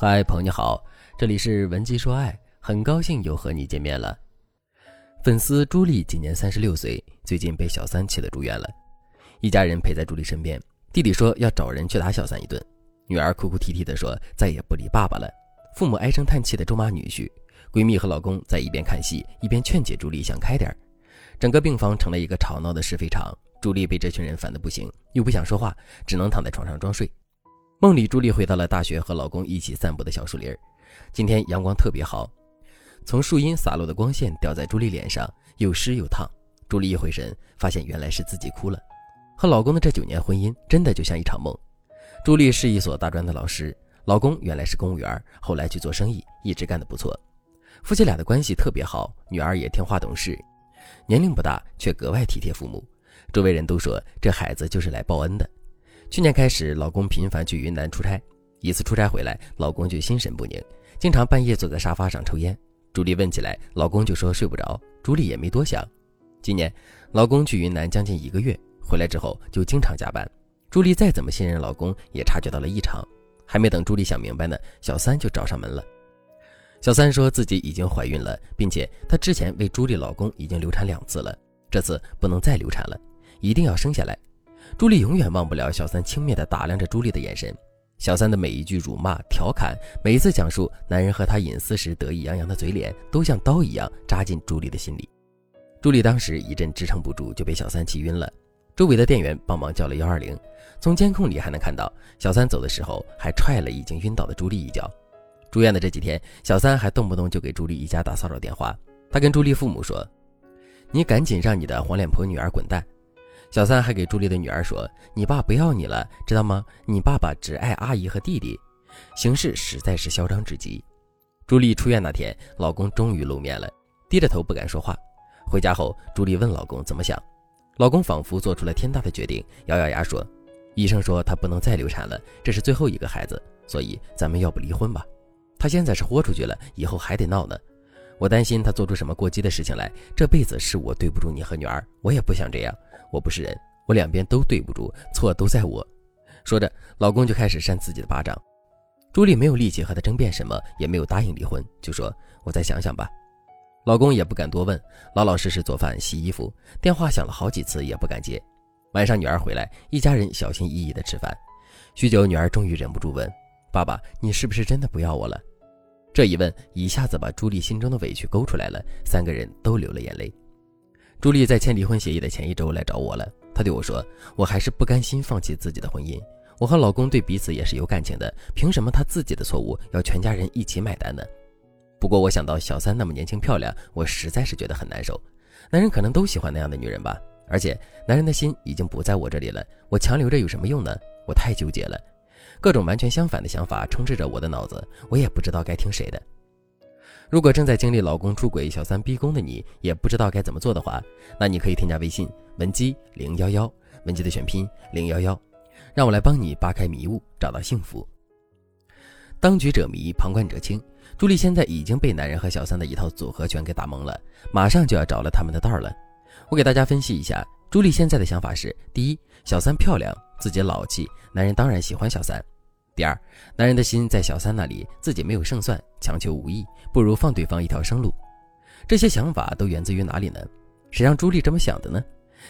嗨，朋友你好，这里是文姬说爱，很高兴又和你见面了。粉丝朱莉今年三十六岁，最近被小三气得住院了，一家人陪在朱莉身边。弟弟说要找人去打小三一顿，女儿哭哭啼啼地说再也不理爸爸了。父母唉声叹气的咒骂女婿，闺蜜和老公在一边看戏一边劝解朱莉想开点儿整个病房成了一个吵闹的是非场。朱莉被这群人烦得不行，又不想说话，只能躺在床上装睡。梦里，朱莉回到了大学，和老公一起散步的小树林今天阳光特别好，从树荫洒落的光线掉在朱莉脸上，又湿又烫。朱莉一回神，发现原来是自己哭了。和老公的这九年婚姻，真的就像一场梦。朱莉是一所大专的老师，老公原来是公务员，后来去做生意，一直干得不错。夫妻俩的关系特别好，女儿也听话懂事，年龄不大，却格外体贴父母。周围人都说这孩子就是来报恩的。去年开始，老公频繁去云南出差。一次出差回来，老公就心神不宁，经常半夜坐在沙发上抽烟。朱莉问起来，老公就说睡不着。朱莉也没多想。今年，老公去云南将近一个月，回来之后就经常加班。朱莉再怎么信任老公，也察觉到了异常。还没等朱莉想明白呢，小三就找上门了。小三说自己已经怀孕了，并且她之前为朱莉老公已经流产两次了，这次不能再流产了，一定要生下来。朱莉永远忘不了小三轻蔑地打量着朱莉的眼神，小三的每一句辱骂、调侃，每一次讲述男人和她隐私时得意洋洋的嘴脸，都像刀一样扎进朱莉的心里。朱莉当时一阵支撑不住，就被小三气晕了。周围的店员帮忙叫了幺二零，从监控里还能看到，小三走的时候还踹了已经晕倒的朱莉一脚。住院的这几天，小三还动不动就给朱莉一家打骚扰电话。他跟朱莉父母说：“你赶紧让你的黄脸婆女儿滚蛋。”小三还给朱莉的女儿说：“你爸不要你了，知道吗？你爸爸只爱阿姨和弟弟。”形势实在是嚣张至极。朱莉出院那天，老公终于露面了，低着头不敢说话。回家后，朱莉问老公怎么想，老公仿佛做出了天大的决定，咬咬牙说：“医生说他不能再流产了，这是最后一个孩子，所以咱们要不离婚吧？他现在是豁出去了，以后还得闹呢。我担心他做出什么过激的事情来，这辈子是我对不住你和女儿，我也不想这样。”我不是人，我两边都对不住，错都在我。说着，老公就开始扇自己的巴掌。朱莉没有力气和他争辩什么，也没有答应离婚，就说：“我再想想吧。”老公也不敢多问，老老实实做饭、洗衣服。电话响了好几次，也不敢接。晚上女儿回来，一家人小心翼翼地吃饭。许久，女儿终于忍不住问：“爸爸，你是不是真的不要我了？”这一问，一下子把朱莉心中的委屈勾出来了，三个人都流了眼泪。朱莉在签离婚协议的前一周来找我了。她对我说：“我还是不甘心放弃自己的婚姻。我和老公对彼此也是有感情的，凭什么他自己的错误要全家人一起买单呢？”不过我想到小三那么年轻漂亮，我实在是觉得很难受。男人可能都喜欢那样的女人吧，而且男人的心已经不在我这里了，我强留着有什么用呢？我太纠结了，各种完全相反的想法充斥着我的脑子，我也不知道该听谁的。如果正在经历老公出轨、小三逼宫的你，也不知道该怎么做的话，那你可以添加微信文姬零幺幺，文姬的全拼零幺幺，让我来帮你扒开迷雾，找到幸福。当局者迷，旁观者清。朱莉现在已经被男人和小三的一套组合拳给打懵了，马上就要着了他们的道了。我给大家分析一下，朱莉现在的想法是：第一，小三漂亮，自己老气，男人当然喜欢小三。第二，男人的心在小三那里，自己没有胜算，强求无益，不如放对方一条生路。这些想法都源自于哪里呢？谁让朱莉这么想的呢？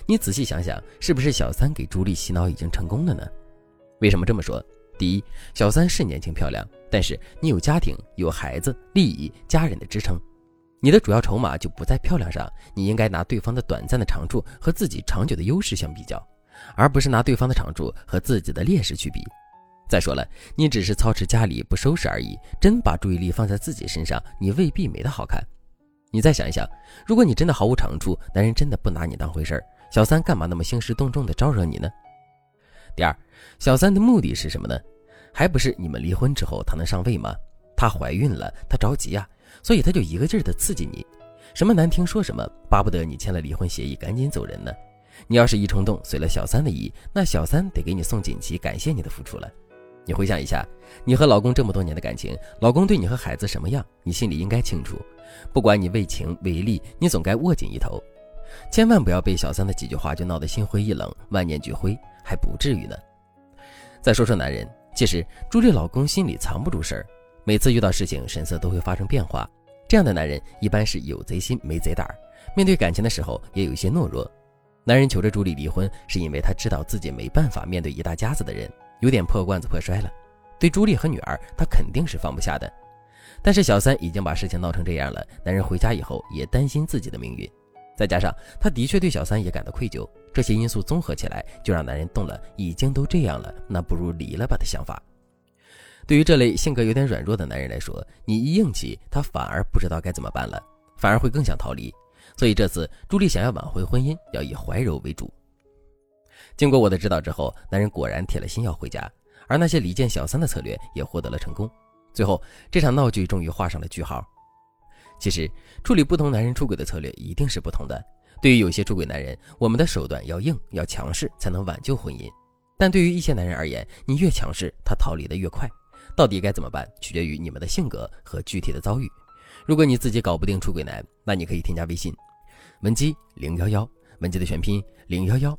你仔细想想，是不是小三给朱莉洗脑已经成功了呢？为什么这么说？第一，小三是年轻漂亮，但是你有家庭、有孩子、利益、家人的支撑，你的主要筹码就不在漂亮上，你应该拿对方的短暂的长处和自己长久的优势相比较，而不是拿对方的长处和自己的劣势去比。再说了，你只是操持家里不收拾而已，真把注意力放在自己身上，你未必美得好看。你再想一想，如果你真的毫无长处，男人真的不拿你当回事儿，小三干嘛那么兴师动众的招惹你呢？第二，小三的目的是什么呢？还不是你们离婚之后她能上位吗？她怀孕了，她着急啊，所以她就一个劲儿的刺激你，什么难听说什么，巴不得你签了离婚协议赶紧走人呢。你要是一冲动随了小三的意，那小三得给你送锦旗，感谢你的付出了。你回想一下，你和老公这么多年的感情，老公对你和孩子什么样，你心里应该清楚。不管你为情为利，你总该握紧一头，千万不要被小三的几句话就闹得心灰意冷、万念俱灰，还不至于呢。再说说男人，其实朱莉老公心里藏不住事儿，每次遇到事情神色都会发生变化。这样的男人一般是有贼心没贼胆，面对感情的时候也有一些懦弱。男人求着朱莉离婚，是因为他知道自己没办法面对一大家子的人，有点破罐子破摔了。对朱莉和女儿，他肯定是放不下的。但是小三已经把事情闹成这样了，男人回家以后也担心自己的命运，再加上他的确对小三也感到愧疚，这些因素综合起来，就让男人动了已经都这样了，那不如离了吧的想法。对于这类性格有点软弱的男人来说，你一硬气，他反而不知道该怎么办了，反而会更想逃离。所以这次朱莉想要挽回婚姻，要以怀柔为主。经过我的指导之后，男人果然铁了心要回家，而那些离间小三的策略也获得了成功。最后，这场闹剧终于画上了句号。其实，处理不同男人出轨的策略一定是不同的。对于有些出轨男人，我们的手段要硬，要强势，才能挽救婚姻；但对于一些男人而言，你越强势，他逃离的越快。到底该怎么办，取决于你们的性格和具体的遭遇。如果你自己搞不定出轨男，那你可以添加微信文姬零幺幺，文姬的全拼零幺幺，